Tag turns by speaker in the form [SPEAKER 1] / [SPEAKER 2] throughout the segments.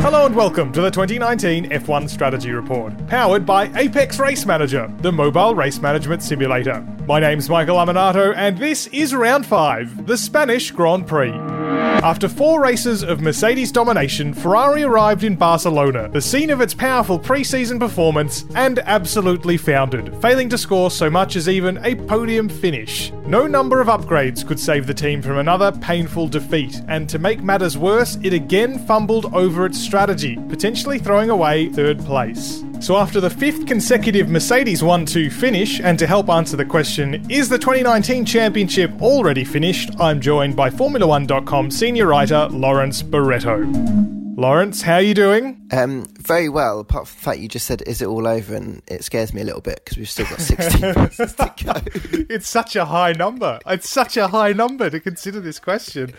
[SPEAKER 1] Hello and welcome to the 2019 F1 Strategy Report, powered by Apex Race Manager, the mobile race management simulator. My name's Michael Lamonato, and this is round 5, the Spanish Grand Prix. After four races of Mercedes domination, Ferrari arrived in Barcelona, the scene of its powerful pre season performance, and absolutely foundered, failing to score so much as even a podium finish. No number of upgrades could save the team from another painful defeat, and to make matters worse, it again fumbled over its strategy, potentially throwing away third place. So, after the fifth consecutive Mercedes 1 2 finish, and to help answer the question, is the 2019 championship already finished? I'm joined by Formula1.com senior writer Lawrence Barretto. Lawrence, how are you doing?
[SPEAKER 2] Um, very well, apart from the fact you just said, is it all over? And it scares me a little bit because we've still got 16 races to go.
[SPEAKER 1] It's such a high number. It's such a high number to consider this question.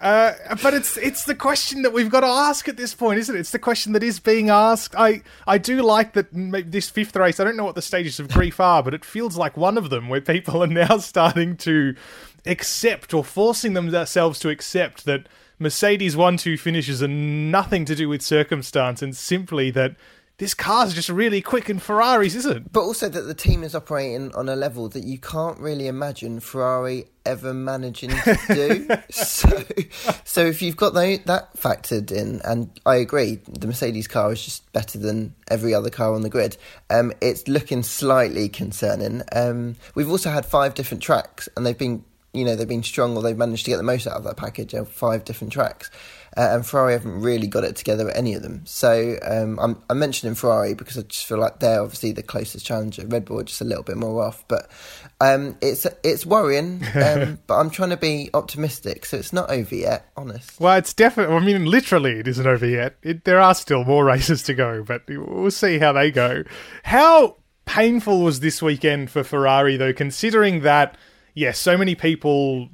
[SPEAKER 1] Uh, but it's it's the question that we've got to ask at this point, isn't it? It's the question that is being asked. I I do like that this fifth race. I don't know what the stages of grief are, but it feels like one of them where people are now starting to accept or forcing themselves to accept that Mercedes one two finishes are nothing to do with circumstance and simply that this car's just really quick and Ferrari's isn't.
[SPEAKER 2] But also that the team is operating on a level that you can't really imagine Ferrari ever managing to do. so, so if you've got the, that factored in, and I agree, the Mercedes car is just better than every other car on the grid. Um, it's looking slightly concerning. Um, we've also had five different tracks, and they've been, you know, they've been strong, or they've managed to get the most out of that package of five different tracks uh, and Ferrari haven't really got it together at any of them. So um, I'm, I'm mentioning Ferrari because I just feel like they're obviously the closest challenger. Red Bull just a little bit more off, but um, it's it's worrying. Um, but I'm trying to be optimistic, so it's not over yet. Honest.
[SPEAKER 1] Well, it's definitely. I mean, literally, it isn't over yet. It, there are still more races to go, but we'll see how they go. How painful was this weekend for Ferrari, though, considering that yes, so many people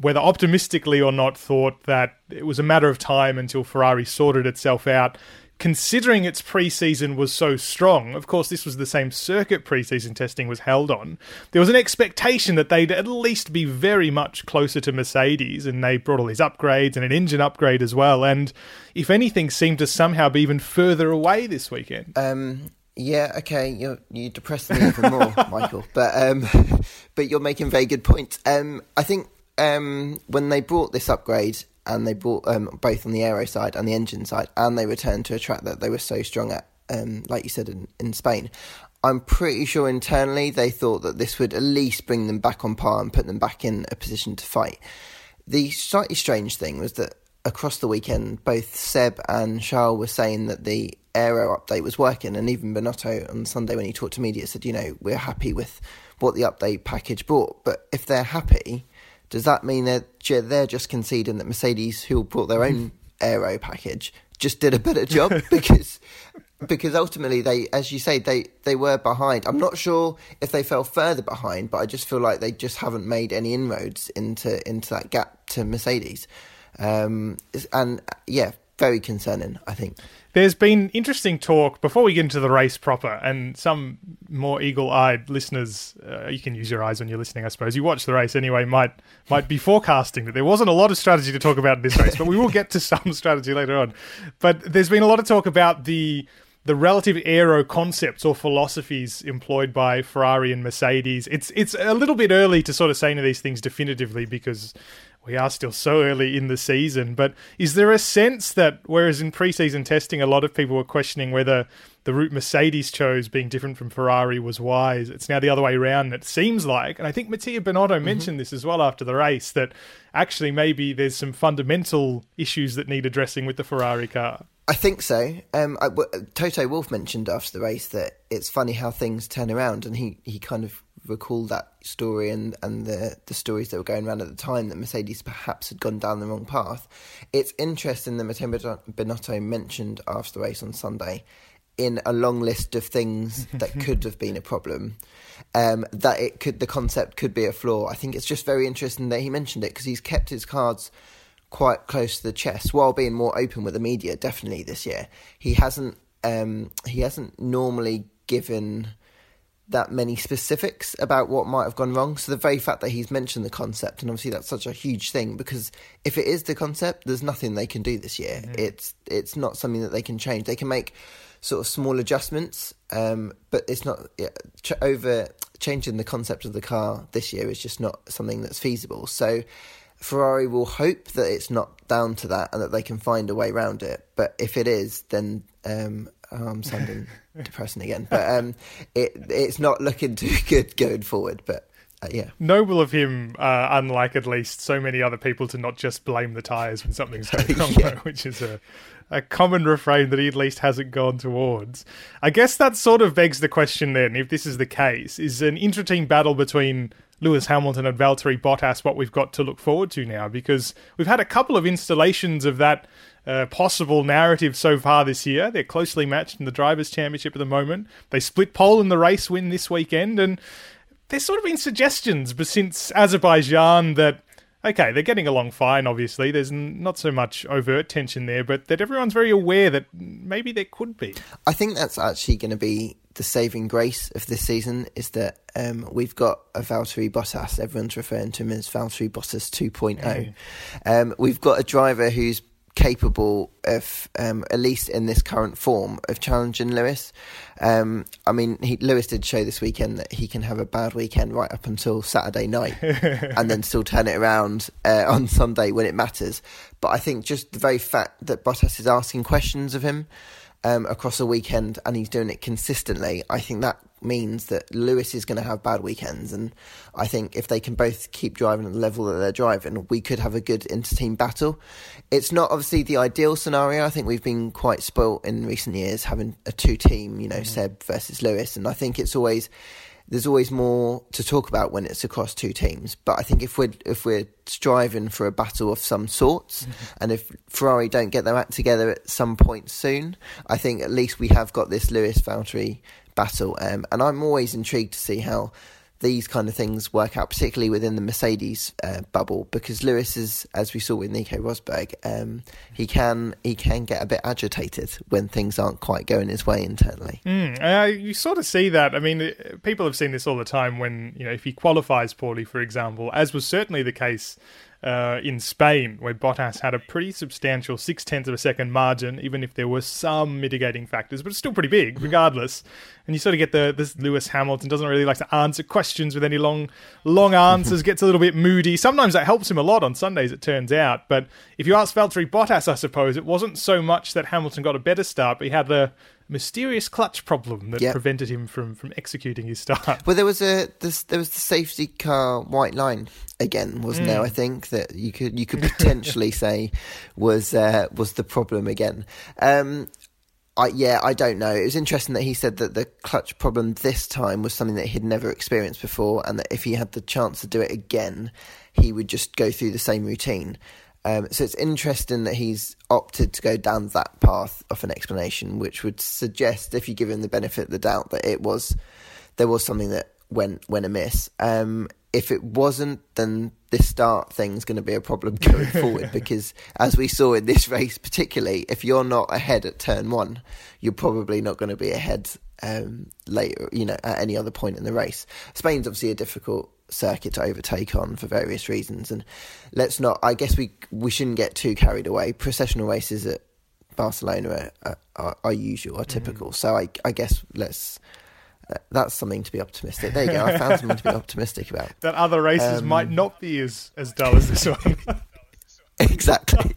[SPEAKER 1] whether optimistically or not, thought that it was a matter of time until Ferrari sorted itself out. Considering its preseason was so strong, of course, this was the same circuit preseason testing was held on. There was an expectation that they'd at least be very much closer to Mercedes, and they brought all these upgrades and an engine upgrade as well. And if anything, seemed to somehow be even further away this weekend.
[SPEAKER 2] Um, yeah, okay, you're you depressed me even more, Michael. But um, but you're making very good points. Um, I think um, when they brought this upgrade and they brought um, both on the aero side and the engine side, and they returned to a track that they were so strong at, um, like you said in, in Spain. I'm pretty sure internally they thought that this would at least bring them back on par and put them back in a position to fight. The slightly strange thing was that across the weekend, both Seb and Charles were saying that the aero update was working, and even Binotto on Sunday when he talked to media said, you know, we're happy with what the update package brought. But if they're happy, does that mean that they're just conceding that Mercedes, who brought their own aero package, just did a better job because because ultimately they, as you say, they they were behind. I'm not sure if they fell further behind, but I just feel like they just haven't made any inroads into into that gap to Mercedes. Um, and yeah, very concerning, I think.
[SPEAKER 1] There's been interesting talk before we get into the race proper, and some more eagle-eyed listeners, uh, you can use your eyes when you're listening, I suppose. You watch the race anyway, might might be forecasting that there wasn't a lot of strategy to talk about in this race, but we will get to some strategy later on. But there's been a lot of talk about the the relative aero concepts or philosophies employed by Ferrari and Mercedes. It's it's a little bit early to sort of say any of these things definitively because we are still so early in the season, but is there a sense that whereas in preseason testing, a lot of people were questioning whether the route Mercedes chose being different from Ferrari was wise, it's now the other way around. And it seems like, and I think Mattia Binotto mm-hmm. mentioned this as well after the race, that actually maybe there's some fundamental issues that need addressing with the Ferrari car.
[SPEAKER 2] I think so. Um, I, Toto Wolff mentioned after the race that it's funny how things turn around, and he, he kind of recall that story and, and the, the stories that were going around at the time that Mercedes perhaps had gone down the wrong path. It's interesting that Mattia Binotto mentioned after the race on Sunday in a long list of things that could have been a problem. Um, that it could the concept could be a flaw. I think it's just very interesting that he mentioned it because he's kept his cards quite close to the chest while being more open with the media. Definitely this year, he hasn't um, he hasn't normally given that many specifics about what might have gone wrong. So the very fact that he's mentioned the concept, and obviously that's such a huge thing, because if it is the concept, there's nothing they can do this year. Mm-hmm. It's it's not something that they can change. They can make sort of small adjustments, um, but it's not yeah, ch- over changing the concept of the car this year is just not something that's feasible. So Ferrari will hope that it's not down to that and that they can find a way around it. But if it is, then um, oh, I'm sounding depressing again. But um, it it's not looking too good going forward. But uh, yeah.
[SPEAKER 1] Noble of him, uh, unlike at least so many other people, to not just blame the tyres when something's going wrong, yeah. which is a, a common refrain that he at least hasn't gone towards. I guess that sort of begs the question then, if this is the case, is an intra-team battle between Lewis Hamilton and Valtteri Bottas what we've got to look forward to now? Because we've had a couple of installations of that uh, possible narrative so far this year. They're closely matched in the Drivers' Championship at the moment. They split pole in the race win this weekend, and there's sort of been suggestions but since Azerbaijan that okay, they're getting along fine, obviously. There's not so much overt tension there, but that everyone's very aware that maybe there could be.
[SPEAKER 2] I think that's actually going to be the saving grace of this season is that um, we've got a Valtteri Bottas. Everyone's referring to him as Valtteri Bottas 2.0. Mm. Um, we've got a driver who's capable of, um, at least in this current form, of challenging Lewis. Um, I mean, he, Lewis did show this weekend that he can have a bad weekend right up until Saturday night and then still turn it around uh, on Sunday when it matters. But I think just the very fact that Bottas is asking questions of him um, across a weekend and he's doing it consistently, I think that means that Lewis is going to have bad weekends. And I think if they can both keep driving at the level that they're driving, we could have a good inter team battle. It's not obviously the ideal scenario. I think we've been quite spoilt in recent years having a two team, you know, mm-hmm. Seb versus Lewis. And I think it's always there's always more to talk about when it's across two teams. But I think if we're if we're striving for a battle of some sorts, mm-hmm. and if Ferrari don't get their act together at some point soon, I think at least we have got this Lewis Valtteri battle. Um, and I'm always intrigued to see how these kind of things work out, particularly within the Mercedes uh, bubble, because Lewis is, as we saw with Nico Rosberg, um, he can he can get a bit agitated when things aren't quite going his way internally.
[SPEAKER 1] Mm, uh, you sort of see that. I mean, uh, people have seen this all the time when you know if he qualifies poorly, for example, as was certainly the case uh, in Spain, where Bottas had a pretty substantial six tenths of a second margin, even if there were some mitigating factors, but it's still pretty big, regardless. And you sort of get the this Lewis Hamilton doesn't really like to answer questions with any long, long answers. gets a little bit moody. Sometimes that helps him a lot on Sundays, it turns out. But if you ask Valtteri Bottas, I suppose it wasn't so much that Hamilton got a better start, but he had the mysterious clutch problem that yep. prevented him from, from executing his start.
[SPEAKER 2] Well, there was a this, there was the safety car white line again, wasn't mm. there? I think that you could you could potentially say was uh, was the problem again. Um, I, yeah, I don't know. It was interesting that he said that the clutch problem this time was something that he'd never experienced before, and that if he had the chance to do it again, he would just go through the same routine. Um, so it's interesting that he's opted to go down that path of an explanation, which would suggest, if you give him the benefit of the doubt, that it was there was something that went went amiss. Um, if it wasn't, then this start thing's going to be a problem going forward because, as we saw in this race, particularly if you're not ahead at turn one, you're probably not going to be ahead um, later. You know, at any other point in the race. Spain's obviously a difficult circuit to overtake on for various reasons. And let's not, I guess we we shouldn't get too carried away. Processional races at Barcelona are, are, are usual, are typical. Mm. So I, I guess let's. Uh, that's something to be optimistic. There you go. I found something to be optimistic about.
[SPEAKER 1] That other races um, might not be as, as dull as this one.
[SPEAKER 2] exactly.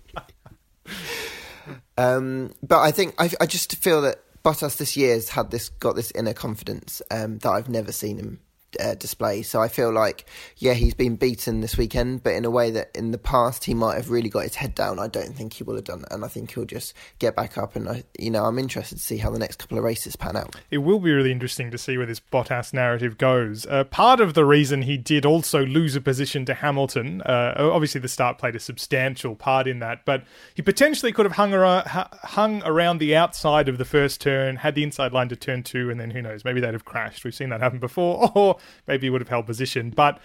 [SPEAKER 2] um, but I think I, I just feel that Bottas this year has had this got this inner confidence um, that I've never seen him uh, display. So I feel like, yeah, he's been beaten this weekend, but in a way that in the past he might have really got his head down. I don't think he will have done that, and I think he'll just get back up. And I, you know, I'm interested to see how the next couple of races pan out.
[SPEAKER 1] It will be really interesting to see where this Bottas narrative goes. Uh, part of the reason he did also lose a position to Hamilton, uh, obviously the start played a substantial part in that, but he potentially could have hung around, hung around the outside of the first turn, had the inside line to turn two, and then who knows, maybe they'd have crashed. We've seen that happen before. Or maybe he would have held position. But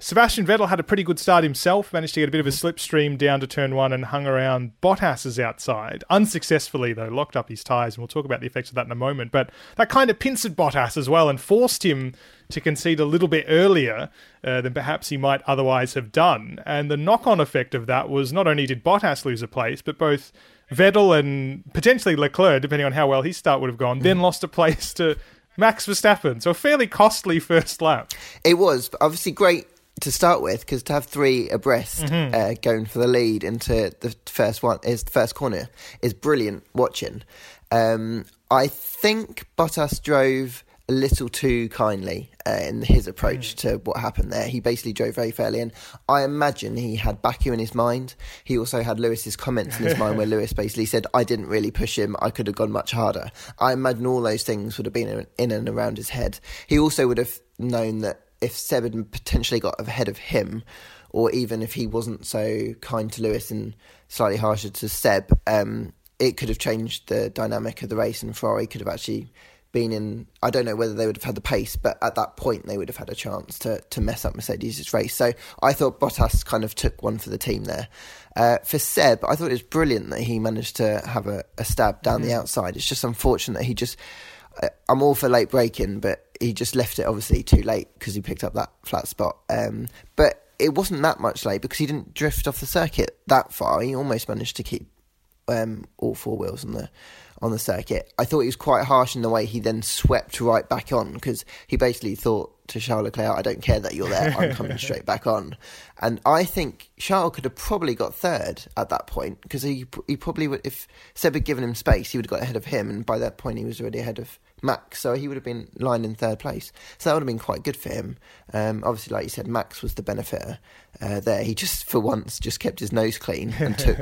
[SPEAKER 1] Sebastian Vettel had a pretty good start himself, managed to get a bit of a slipstream down to turn one and hung around Bottas's outside. Unsuccessfully, though, locked up his tyres, and we'll talk about the effects of that in a moment. But that kind of pincered Bottas as well and forced him to concede a little bit earlier uh, than perhaps he might otherwise have done. And the knock on effect of that was not only did Bottas lose a place, but both Vettel and potentially Leclerc, depending on how well his start would have gone, then lost a place to Max Verstappen. So a fairly costly first lap.
[SPEAKER 2] It was obviously great to start with because to have three abreast
[SPEAKER 1] Mm-hmm.
[SPEAKER 2] uh, going for the lead into the first one is the first corner is brilliant watching. Um, I think Bottas drove a little too kindly uh, in his approach to what happened there. He basically drove very fairly, and I imagine he had Baku in his mind. He also had Lewis's comments in his mind, where Lewis basically said, "I didn't really push him. I could have gone much harder." I imagine all those things would have been in, in and around his head. He also would have known that if Seb had potentially got ahead of him, or even if he wasn't so kind to Lewis and slightly harsher to Seb, um, it could have changed the dynamic of the race, and Ferrari could have actually been in. I don't know whether they would have had the pace, but at that point they would have had a chance to to mess up Mercedes' race. So I thought Bottas kind of took one for the team there. Uh, for Seb, I thought it was brilliant that he managed to have a, a stab down the outside. It's just unfortunate that he just. I- I'm all for late braking, but he just left it obviously too late because he picked up that flat spot. Um, but it wasn't that much late because he didn't drift off the circuit that far. He almost managed to keep um, all four wheels on the on the circuit. I thought he was quite harsh in the way he then swept right back on because he basically thought to Charles Leclerc, "I don't care that you're there. I'm coming straight back on." And I think Charles could have probably got third at that point because he he probably would if Seb had given him space, he would have got ahead of him, and by that point he was already ahead of Max, so he would have been lined in third place. So that would have been quite good for him. Um, obviously, like you said, Max was the benefiter uh, there. He just, for once, just kept his nose clean and took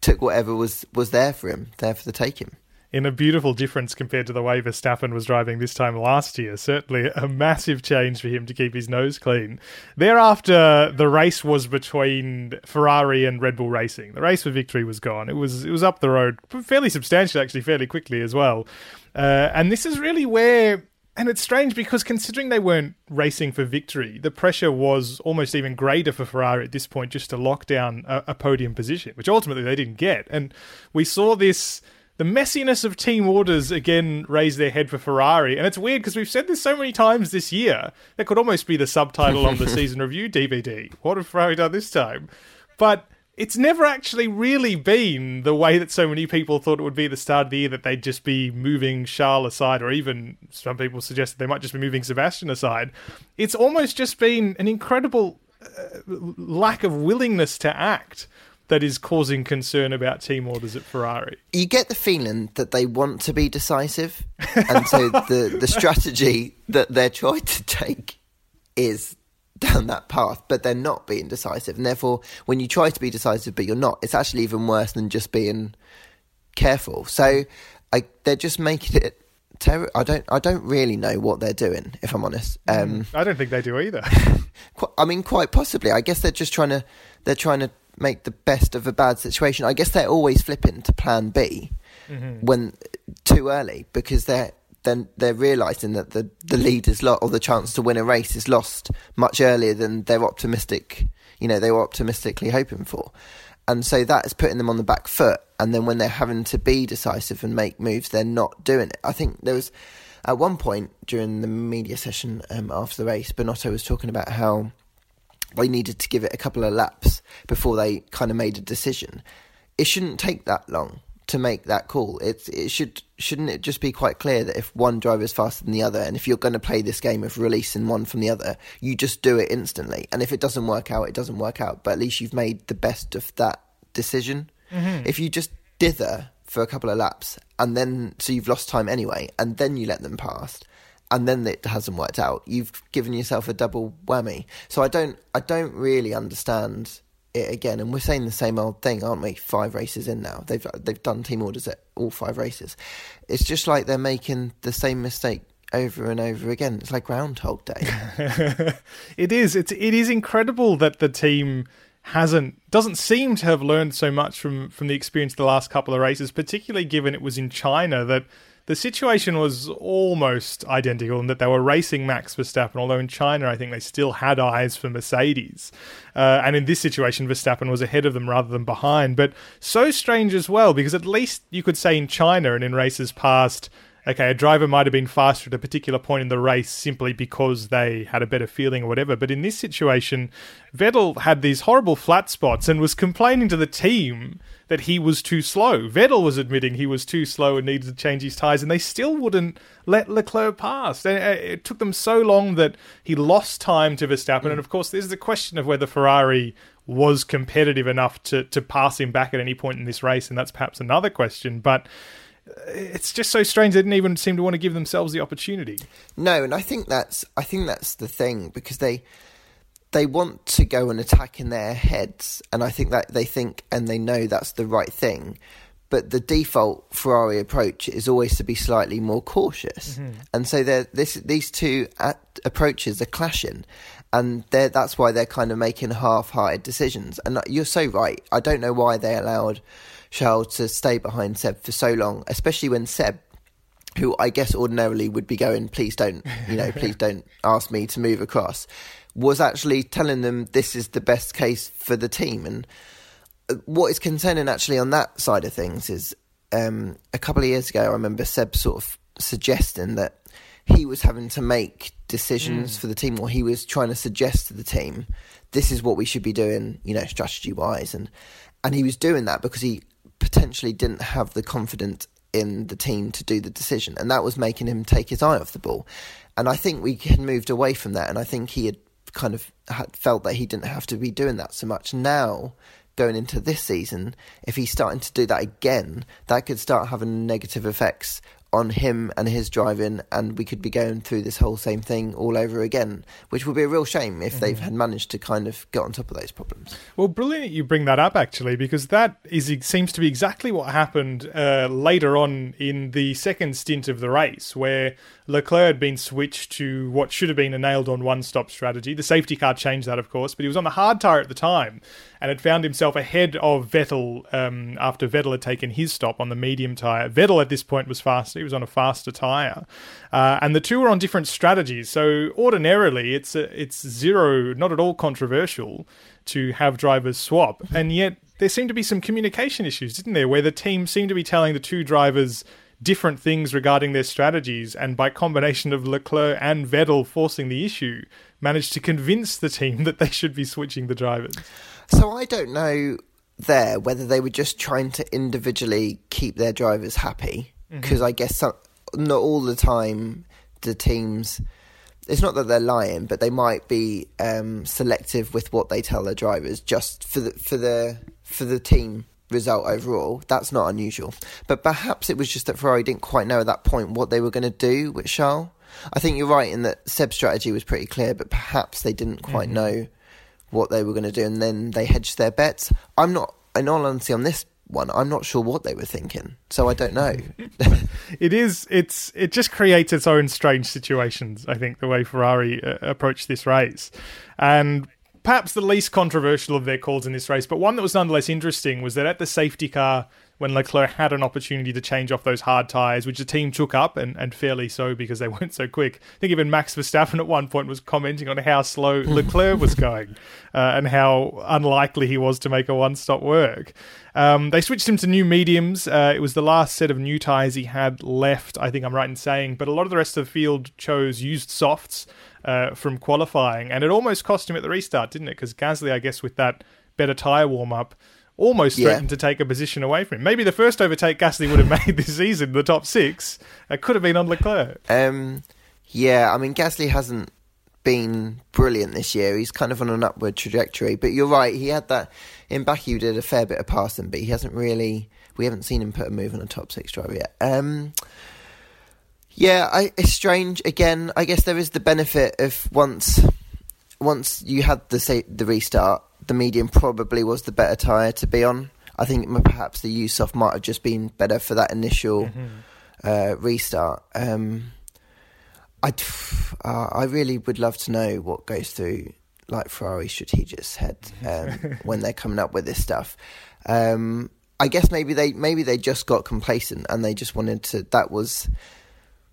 [SPEAKER 2] took whatever was was there for him, there for the taking.
[SPEAKER 1] In a beautiful difference compared to the way Verstappen was driving this time last year. Certainly a massive change for him to keep his nose clean. Thereafter, the race was between Ferrari and Red Bull Racing. The race for victory was gone. It was it was up the road fairly substantially, actually, fairly quickly as well. Uh, and this is really where. And it's strange because considering they weren't racing for victory, the pressure was almost even greater for Ferrari at this point just to lock down a, a podium position, which ultimately they didn't get. And we saw this the messiness of team orders again raise their head for Ferrari. And it's weird because we've said this so many times this year. That could almost be the subtitle of the season review DVD. What have Ferrari done this time? But it's never actually really been the way that so many people thought it would be at the start of the year that they'd just be moving Charles aside, or even some people suggested they might just be moving Sebastian aside. It's almost just been an incredible uh, lack of willingness to act that is causing concern about team orders at Ferrari.
[SPEAKER 2] You get the feeling that they want to be decisive, and so the the strategy that they're trying to take is down that path, but they're not being decisive, and therefore, when you try to be decisive but you're not, it's actually even worse than just being careful. So, I, they're just making it. I don't. I don't really know what they're doing, if I'm honest. Um,
[SPEAKER 1] I don't think they do either.
[SPEAKER 2] I mean, quite possibly. I guess they're just trying to they're trying to make the best of a bad situation. I guess they're always flipping to Plan B when too early because they're then they're realizing that the the lead is lost or the chance to win a race is lost much earlier than they're optimistic. You know, they were optimistically hoping for. And so that is putting them on the back foot. And then when they're having to be decisive and make moves, they're not doing it. I think there was at one point during the media session um, after the race, Binotto was talking about how they needed to give it a couple of laps before they kind of made a decision. It shouldn't take that long to make that call. It it should shouldn't it just be quite clear that if one driver is faster than the other, and if you're going to play this game of releasing one from the other, you just do it instantly. And if it doesn't work out, it doesn't work out. But at least you've made the best of that decision. Mm-hmm. If you just dither for a couple of laps and then so you've lost time anyway, and then you let them pass, and then it hasn't worked out, you've given yourself a double whammy. So I don't, I don't really understand it again. And we're saying the same old thing, aren't we? Five races in now, they've they've done team orders at all five races. It's just like they're making the same mistake over and over again. It's like Groundhog Day.
[SPEAKER 1] it is. It's it is incredible that the team hasn't doesn't seem to have learned so much from from the experience of the last couple of races, particularly given it was in China that the situation was almost identical in that they were racing Max Verstappen, although in China, I think they still had eyes for Mercedes. Uh, and in this situation, Verstappen was ahead of them rather than behind. But so strange as well, because at least you could say in China and in races past, okay, a driver might have been faster at a particular point in the race simply because they had a better feeling or whatever. But in this situation, Vettel had these horrible flat spots and was complaining to the team that he was too slow. Vettel was admitting he was too slow and needed to change his tyres, and they still wouldn't let Leclerc pass. Uh, it took them so long that he lost time to Verstappen. Mm. And of course, there's the question of whether Ferrari was competitive enough to, to pass him back at any point in this race, and that's perhaps another question. But it's just so strange they didn't even seem to want to give themselves the opportunity.
[SPEAKER 2] No, and I think that's I think that's the thing because they they want to go and attack in their heads, and I think that they think and they know that's the right thing. But the default Ferrari approach is always to be slightly more cautious, mm-hmm. and so this these two approaches are clashing, and that's why they're kind of making half-hearted decisions. And you're so right. I don't know why they allowed Charles to stay behind Seb for so long, especially when Seb, who I guess ordinarily would be going, please don't, you know, please don't ask me to move across, was actually telling them this is the best case for the team. And uh, what is concerning actually on that side of things is um, a couple of years ago, I remember Seb sort of suggesting that he was having to make decisions mm. for the team, or he was trying to suggest to the team, this is what we should be doing, you know, strategy wise, and and he was doing that because he potentially didn't have the confidence in the team to do the decision, and that was making him take his eye off the ball. And I think we had moved away from that, and I think he had kind of had felt that he didn't have to be doing that so much. Now, going into this season, if he's starting to do that again, that could start having negative effects on him and his driving, and we could be going through this whole same thing all over again, which would be a real shame if mm-hmm. they've had managed to kind of get on top of those problems.
[SPEAKER 1] Well, brilliant you bring that up actually, because that is seems to be exactly what happened uh, later on in the second stint of the race, where Leclerc had been switched to what should have been a nailed on one stop strategy. The safety car changed that, of course, but he was on the hard tyre at the time and had found himself ahead of Vettel um, after Vettel had taken his stop on the medium tyre. Vettel at this point was faster, he was on a faster tyre. Uh, and the two were on different strategies. So ordinarily, it's, a, it's zero, not at all controversial to have drivers swap. And yet, there seemed to be some communication issues, didn't there, where the team seemed to be telling the two drivers different things regarding their strategies, and by combination of Leclerc and Vettel forcing the issue, managed to convince the team that they should be switching the drivers.
[SPEAKER 2] So I don't know there whether they were just trying to individually keep their drivers happy, because mm-hmm. I guess some, not all the time the teams. It's not that they're lying, but they might be um, selective with what they tell their drivers just for the for the for the team result overall. That's not unusual. But perhaps it was just that Ferrari didn't quite know at that point what they were going to do with Charles. I think you're right in that Seb's strategy was pretty clear, but perhaps they didn't quite mm-hmm. know what they were going to do, and then they hedged their bets. I'm not, in all honesty, on this one, I'm not sure what they were thinking, so I don't know.
[SPEAKER 1] it is, it's, it just creates its own strange situations. I think the way Ferrari uh, approached this race, and perhaps the least controversial of their calls in this race, but one that was nonetheless interesting was that at the safety car, when Leclerc had an opportunity to change off those hard tyres, which the team took up, and, and fairly so because they weren't so quick. I think even Max Verstappen at one point was commenting on how slow Leclerc was going uh, and how unlikely he was to make a one stop work. Um, they switched him to new mediums. Uh, it was the last set of new tyres he had left, I think I'm right in saying, but a lot of the rest of the field chose used softs uh, from qualifying, and it almost cost him at the restart, didn't it? Because Gasly, I guess, with that better tyre warm up, almost yeah. threatened to take a position away from him. Maybe the first overtake Gasly would have made this season, the top six, it could have been on Leclerc.
[SPEAKER 2] Um, yeah, I mean, Gasly hasn't been brilliant this year. He's kind of on an upward trajectory. But you're right, he had that in Baku. Did a fair bit of passing, but he hasn't really. We haven't seen him put a move on a top six driver yet. Um, yeah, I, it's strange. Again, I guess there is the benefit of once once you had the say, the restart, the medium probably was the better tyre to be on. I think perhaps the use of might have just been better for that initial mm-hmm. uh, restart. Um, I uh, I really would love to know what goes through like Ferrari strategists' head um, when they're coming up with this stuff. Um, I guess maybe they maybe they just got complacent and they just wanted to. That was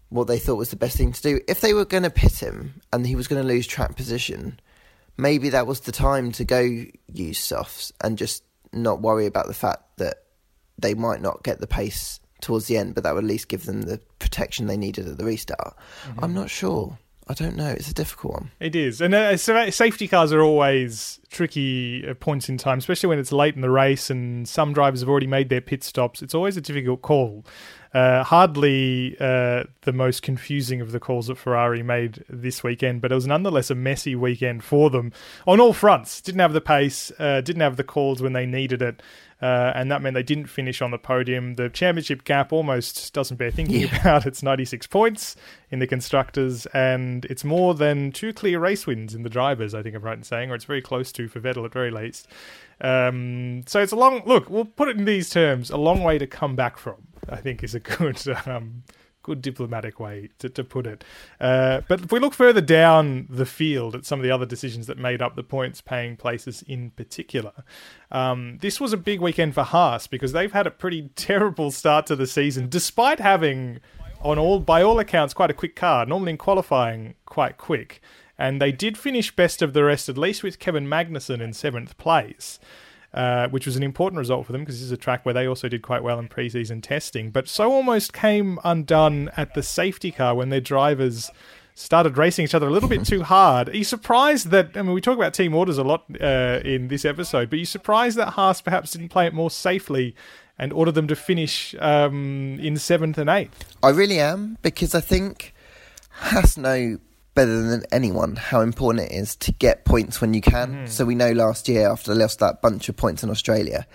[SPEAKER 2] what they thought was the best thing to do. If they were going to pit him and he was going to lose track position, maybe that was the time to go use softs and just not worry about the fact that they might not get the pace towards the end, but that would at least give them the protection they needed at the restart. Mm-hmm. I'm not sure. I don't know. It's a difficult one.
[SPEAKER 1] It is, and uh, safety cars are always tricky at points in time, especially when it's late in the race and some drivers have already made their pit stops. It's always a difficult call. Uh, hardly uh, the most confusing of the calls that Ferrari made this weekend, but it was nonetheless a messy weekend for them on all fronts. Didn't have the pace, uh, didn't have the calls when they needed it. Uh, and that meant they didn't finish on the podium. The championship gap almost doesn't bear thinking yeah. about. It's 96 points in the constructors, and it's more than two clear race wins in the drivers, I think I'm right in saying, or it's very close to for Vettel at very least. Um, so it's a long look. We'll put it in these terms: a long way to come back from. I think is a good um, good diplomatic way to, to put it. Uh, but if we look further down the field at some of the other decisions that made up the points paying places in particular, um, this was a big weekend for Haas because they've had a pretty terrible start to the season, despite having, on all by all accounts, quite a quick car. Normally in qualifying, quite quick. And they did finish best of the rest, at least with Kevin Magnussen in seventh place. Uh, which was an important result for them because this is a track where they also did quite well in preseason testing. But so almost came undone at the safety car when their drivers started racing each other a little bit too hard. Are you surprised that, I mean, we talk about team orders a lot uh, in this episode, but are you surprised that Haas perhaps didn't play it more safely and order them to finish um, in seventh and eighth?
[SPEAKER 2] I really am because I think Haas know better than anyone how important it is to get points when you can. Mm. So we know last year after they lost that bunch of points in Australia,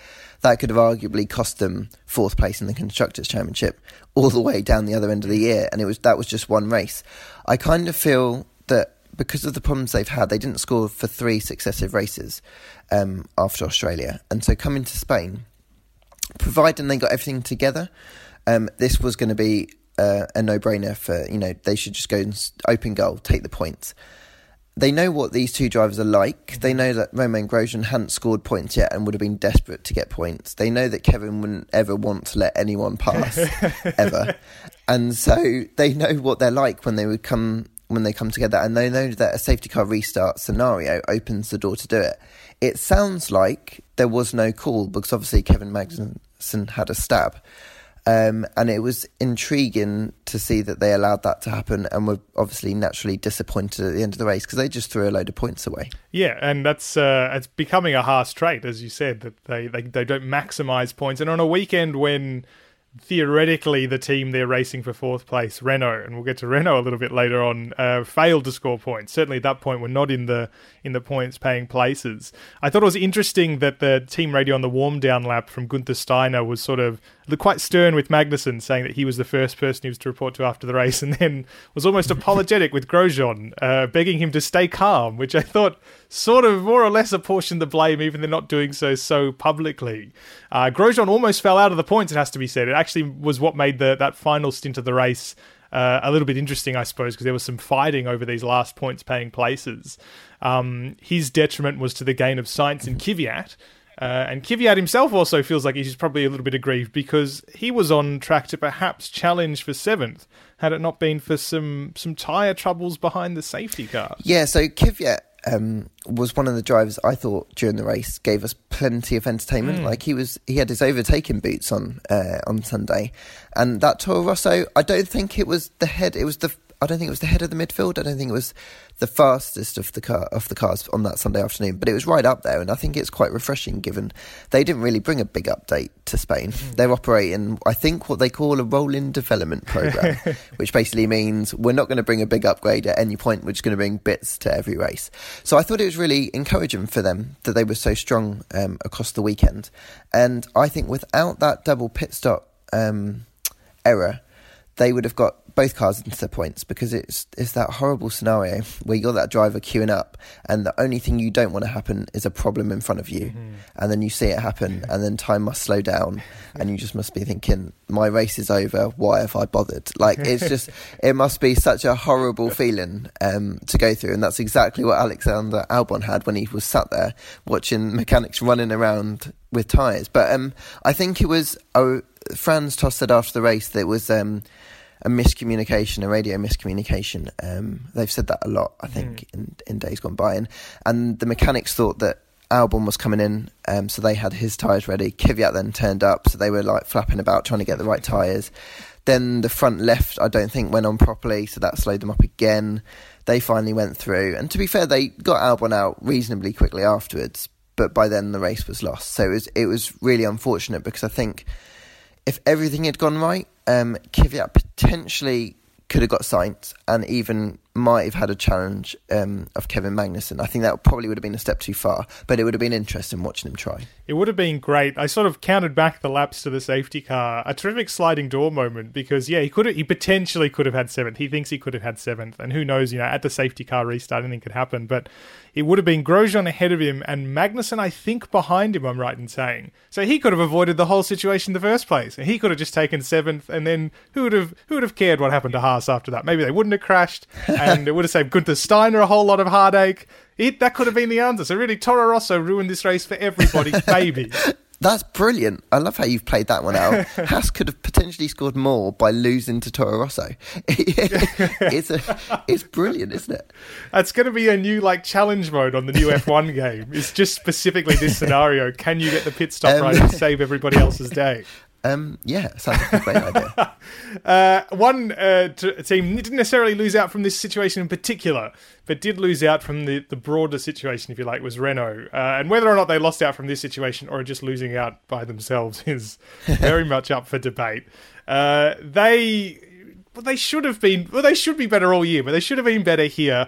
[SPEAKER 2] that could have arguably cost them fourth place in the constructors championship all the way down the other end of the year and it was that was just one race. I kind of feel that because of the problems they've had, they didn't score for three successive races um, after Australia. And so coming to Spain, providing they got everything together, um, this was going to be uh, a no-brainer for you know they should just go and open goal, take the points. They know what these two drivers are like. They know that Romain Grosjean hadn't scored points yet and would have been desperate to get points. They know that Kevin wouldn't ever want to let anyone pass ever, and so they know what they're like when they would come when they come together, and they know that a safety car restart scenario opens the door to do it. It sounds like there was no call because obviously Kevin Magnussen had a stab. Um, and it was intriguing to see that they allowed that to happen and were obviously naturally disappointed at the end of the race because they just threw a load of points away.
[SPEAKER 1] Yeah, and that's uh, it's becoming a harsh trait, as you said, that they, they, they don't maximise points. And on a weekend when theoretically the team they're racing for fourth place, Renault, and we'll get to Renault a little bit later on, uh, failed to score points. Certainly at that point, we're not in the in the points paying places. I thought it was interesting that the team radio on the warm down lap from Gunther Steiner was sort of quite stern with Magnussen, saying that he was the first person he was to report to after the race, and then was almost apologetic with Grosjean, uh, begging him to stay calm, which I thought sort of more or less apportioned the blame, even they're not doing so so publicly. Uh, Grosjean almost fell out of the points, it has to be said. It actually was what made the that final stint of the race uh, a little bit interesting, I suppose, because there was some fighting over these last points paying places. Um, his detriment was to the gain of Sainz and Kvyat, uh, and Kvyat himself also feels like he's probably a little bit aggrieved because he was on track to perhaps challenge for seventh had it not been for some some tyre troubles behind the safety car.
[SPEAKER 2] Yeah, so Kvyat um, was one of the drivers I thought during the race gave us plenty of entertainment. Mm. Like he was, he had his overtaking boots on uh, on Sunday, and that Toro Rosso. I don't think it was the head. It was the I don't think it was the head of the midfield. I don't think it was the fastest of the car of the cars on that Sunday afternoon, but it was right up there, and I think it's quite refreshing given they didn't really bring a big update to Spain. Mm. They're operating, I think, what they call a rolling development program, which basically means we're not going to bring a big upgrade at any point. We're just going to bring bits to every race. So I thought it was really encouraging for them that they were so strong um, across the weekend, and I think without that double pit stop um, error, they would have got both cars into the points because it's it's that horrible scenario where you're that driver queuing up and the only thing you don't want to happen is a problem in front of you. Mm-hmm. and then you see it happen and then time must slow down and you just must be thinking my race is over. Why have I bothered? Like it's just it must be such a horrible feeling um, to go through. And that's exactly what Alexander Albon had when he was sat there watching mechanics running around with tyres. But um, I think it was oh, Franz Tost said after the race that it was um, a miscommunication, a radio miscommunication. Um, they've said that a lot, I think, mm. in, in days gone by, and and the mechanics thought that Albon was coming in, um, so they had his tyres ready. Kvyat then turned up, so they were like flapping about trying to get the right tyres. Then the front left, I don't think, went on properly, so that slowed them up again. They finally went through, and to be fair, they got Albon out reasonably quickly afterwards. But by then, the race was lost. So it was it was really unfortunate because I think if everything had gone right, um, Kvyat potentially could have got Sainz and even might have had a challenge um, of Kevin Magnussen. I think that probably would have been a step too far, but it would have been interesting watching him try.
[SPEAKER 1] It would have been great. I sort of counted back the laps to the safety car, a terrific sliding door moment because yeah, he could have, he potentially could have had seventh. He thinks he could have had seventh, and who knows? You know, at the safety car restart, anything could happen. But it would have been Grosjean ahead of him and Magnussen, I think, behind him. I'm right in saying. So he could have avoided the whole situation in the first place. And he could have just taken seventh, and then who would have who would have cared what happened to Haas after that? Maybe they wouldn't have crashed, and it would have saved Gunther Steiner a whole lot of heartache. It, that could have been the answer. So really, Toro Rosso ruined this race for everybody, baby.
[SPEAKER 2] That's brilliant. I love how you've played that one out. Haas could have potentially scored more by losing to Toro Rosso. it's a, it's brilliant, isn't it?
[SPEAKER 1] It's going to be a new like challenge mode on the new F1 game. It's just specifically this scenario. Can you get the pit stop um, right and save everybody else's day?
[SPEAKER 2] Um, yeah, sounds like a great idea.
[SPEAKER 1] uh, one uh, t- team didn't necessarily lose out from this situation in particular, but did lose out from the, the broader situation, if you like, was Renault. Uh, and whether or not they lost out from this situation or just losing out by themselves is very much up for debate. Uh, they well, they should have been well, they should be better all year, but they should have been better here.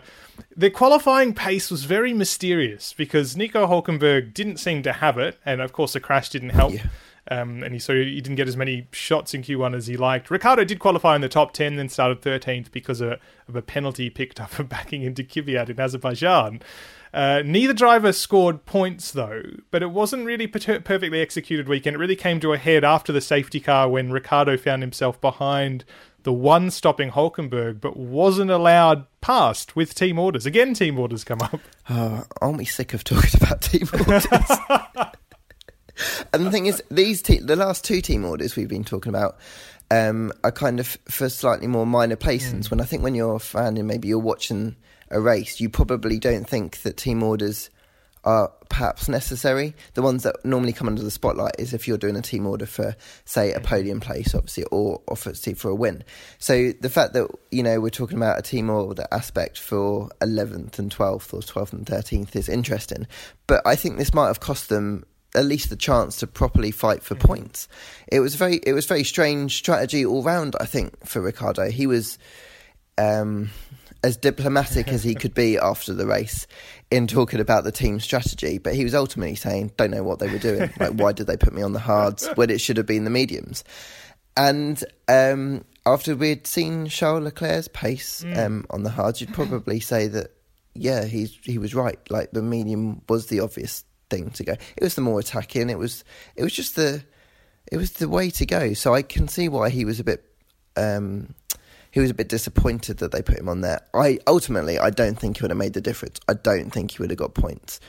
[SPEAKER 1] Their qualifying pace was very mysterious because Nico Hulkenberg didn't seem to have it, and of course the crash didn't help. Yeah. Um, and he so he didn't get as many shots in Q1 as he liked. Ricciardo did qualify in the top 10, then started 13th because of, of a penalty picked up for backing into Kvyat in Azerbaijan. Uh, neither driver scored points though, but it wasn't really per- perfectly executed weekend. It really came to a head after the safety car when Ricciardo found himself behind the one stopping Hulkenberg, but wasn't allowed past with team orders. Again, team orders come up.
[SPEAKER 2] Oh, aren't we sick of talking about team orders? and the thing is, these te- the last two team orders we've been talking about um, are kind of for slightly more minor placings. Mm. When I think when you're a fan and maybe you're watching a race, you probably don't think that team orders are perhaps necessary. The ones that normally come under the spotlight is if you're doing a team order for, say, a podium place, obviously, or obviously for a win. So the fact that you know we're talking about a team order aspect for 11th and 12th or 12th and 13th is interesting, but I think this might have cost them at least the chance to properly fight for mm-hmm. points. It was very it was very strange strategy all round. I think for Ricciardo, he was um, as diplomatic as he could be after the race in talking about the team strategy, but he was ultimately saying, "Don't know what they were doing. Like, why did they put me on the hards when it should have been the mediums?" And um, after we'd seen Charles Leclerc's pace mm. um, on the hards, you'd probably say that yeah, he's he was right. Like the medium was the obvious thing to go. It was the more attacking. It was it was just the it was the way to go. So I can see why he was a bit um, he was a bit disappointed that they put him on there. I ultimately I don't think he would have made the difference. I don't think he would have got points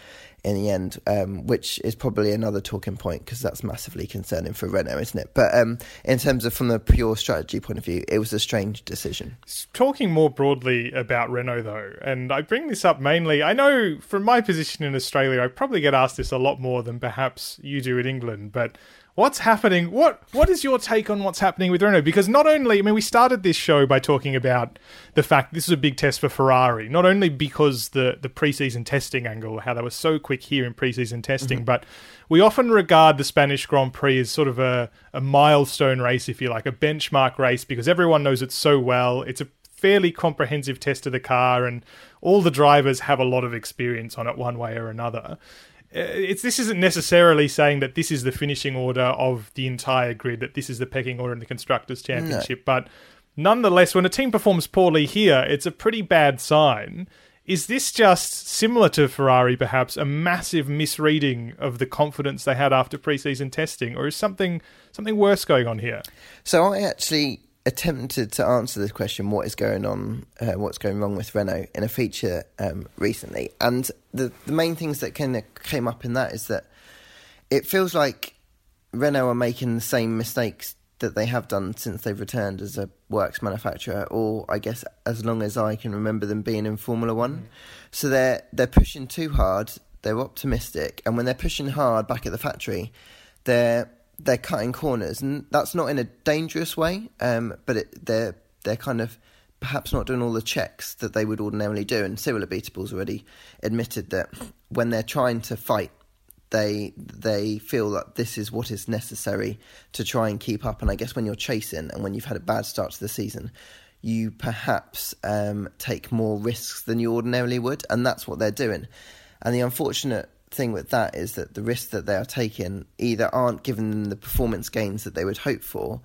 [SPEAKER 2] in the end, um, which is probably another talking point because that's massively concerning for Renault, isn't it? But um, in terms of from the pure strategy point of view, it was a strange decision.
[SPEAKER 1] Talking more broadly about Renault, though, and I bring this up mainly, I know from my position in Australia, I probably get asked this a lot more than perhaps you do in England, but what's happening? What what is your take on what's happening with Renault? Because not only, I mean, we started this show by talking about the fact this is a big test for Ferrari, not only because the the preseason testing angle, how they were so quick here in preseason testing, mm-hmm. but we often regard the Spanish Grand Prix as sort of a, a milestone race, if you like, a benchmark race, because everyone knows it so well. It's a fairly comprehensive test of the car, and all the drivers have a lot of experience on it one way or another. Uh, it's this isn't necessarily saying that this is the finishing order of the entire grid, that this is the pecking order in the constructors' championship, no. but nonetheless, when a team performs poorly here, it's a pretty bad sign. Is this just similar to Ferrari, perhaps a massive misreading of the confidence they had after preseason testing, or is something something worse going on here?
[SPEAKER 2] So I actually attempted to answer this question: what is going on, uh, what's going wrong with Renault, in a feature um, recently, and the the main things that kind of came up in that is that it feels like Renault are making the same mistakes that they have done since they've returned as a works manufacturer, or I guess as long as I can remember them being in Formula One. Mm. So they're they're pushing too hard. They're optimistic, and when they're pushing hard back at the factory, they're they're cutting corners, and that's not in a dangerous way. Um, but it, they're they're kind of perhaps not doing all the checks that they would ordinarily do. And Cyril Abiteboul's already admitted that when they're trying to fight they they feel that this is what is necessary to try and keep up. And I guess when you're chasing and when you've had a bad start to the season, you perhaps um, take more risks than you ordinarily would, and that's what they're doing. And the unfortunate thing with that is that the risks that they are taking either aren't giving them the performance gains that they would hope for,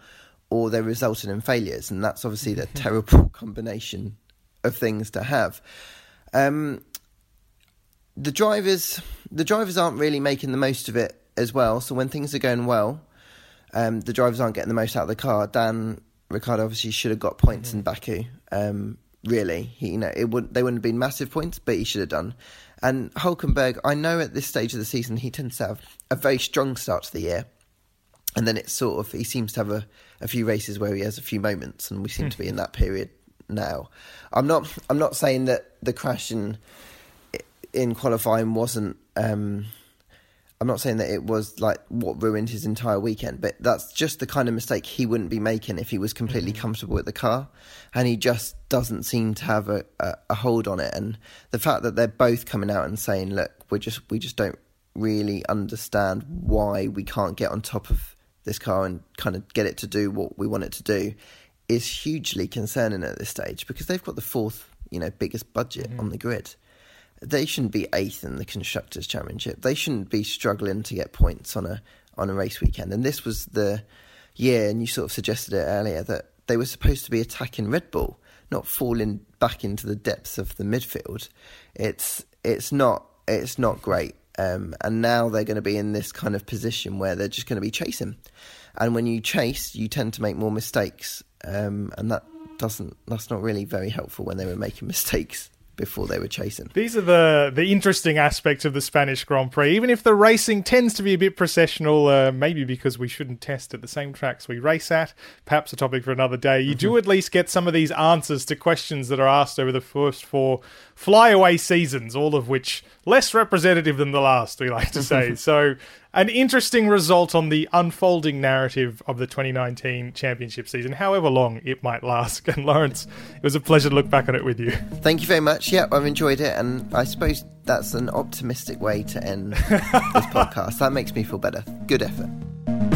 [SPEAKER 2] or they're resulting in failures, and that's obviously the terrible combination of things to have. Um, the drivers the drivers aren't really making the most of it as well. So when things are going well, um, the drivers aren't getting the most out of the car. Dan Ricciardo obviously should have got points mm-hmm. in Baku. Um, really, he, you know, it would they wouldn't have been massive points, but he should have done. And Hulkenberg, I know at this stage of the season he tends to have a very strong start to the year, and then it's sort of he seems to have a, a few races where he has a few moments, and we seem to be in that period now. I'm not I'm not saying that the crash in in qualifying wasn't. Um, I'm not saying that it was like what ruined his entire weekend, but that's just the kind of mistake he wouldn't be making if he was completely mm-hmm. comfortable with the car, and he just doesn't seem to have a, a, a, hold on it. And the fact that they're both coming out and saying, "Look, we just we just don't really understand why we can't get on top of this car and kind of get it to do what we want it to do," is hugely concerning at this stage because they've got the fourth, you know, biggest budget mm-hmm. on the grid they shouldn't be eighth in the constructors championship. They shouldn't be struggling to get points on a on a race weekend. And this was the year, and you sort of suggested it earlier that they were supposed to be attacking Red Bull, not falling back into the depths of the midfield. It's it's not it's not great. Um, and now they're going to be in this kind of position where they're just going to be chasing. And when you chase, you tend to make more mistakes, um, and that doesn't that's not really very helpful when they were making mistakes before they were chasing.
[SPEAKER 1] These are the the interesting aspects of the Spanish Grand Prix. Even if the racing tends to be a bit processional, uh, maybe because we shouldn't test at the same tracks we race at, perhaps a topic for another day. You do at least get some of these answers to questions that are asked over the first four flyaway seasons, all of which less representative than the last, we like to say. so, an interesting result on the unfolding narrative of the 2019 championship season, however long it might last. And Lawrence, it was a pleasure to look back on it with you.
[SPEAKER 2] Thank you very much. Yeah, I've enjoyed it, and I suppose that's an optimistic way to end this podcast. That makes me feel better. Good effort.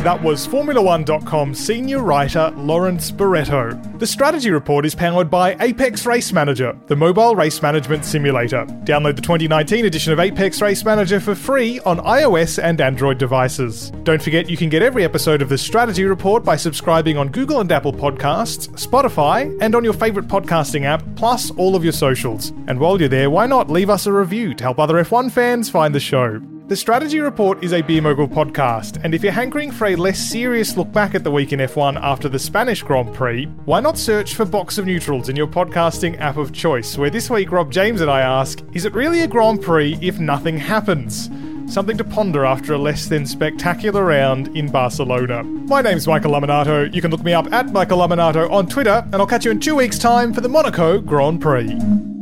[SPEAKER 1] That was Formula1.com senior writer Lawrence Barretto. The strategy report is powered by Apex Race Manager, the mobile race management simulator. Download the 2019 edition of Apex Race Manager for free on iOS and Android devices. Don't forget you can get every episode of the strategy report by subscribing on Google and Apple Podcasts, Spotify, and on your favorite podcasting app, plus all of your socials. And while you're there, why not leave us a review to help other F1 fans find the show? The Strategy Report is a Beer Mogul podcast, and if you're hankering for a less serious look back at the week in F1 after the Spanish Grand Prix, why not search for Box of Neutrals in your podcasting app of choice, where this week Rob James and I ask, is it really a Grand Prix if nothing happens? Something to ponder after a less than spectacular round in Barcelona. My name's Michael Lamonato. You can look me up at Michael Lamonato on Twitter, and I'll catch you in two weeks' time for the Monaco Grand Prix.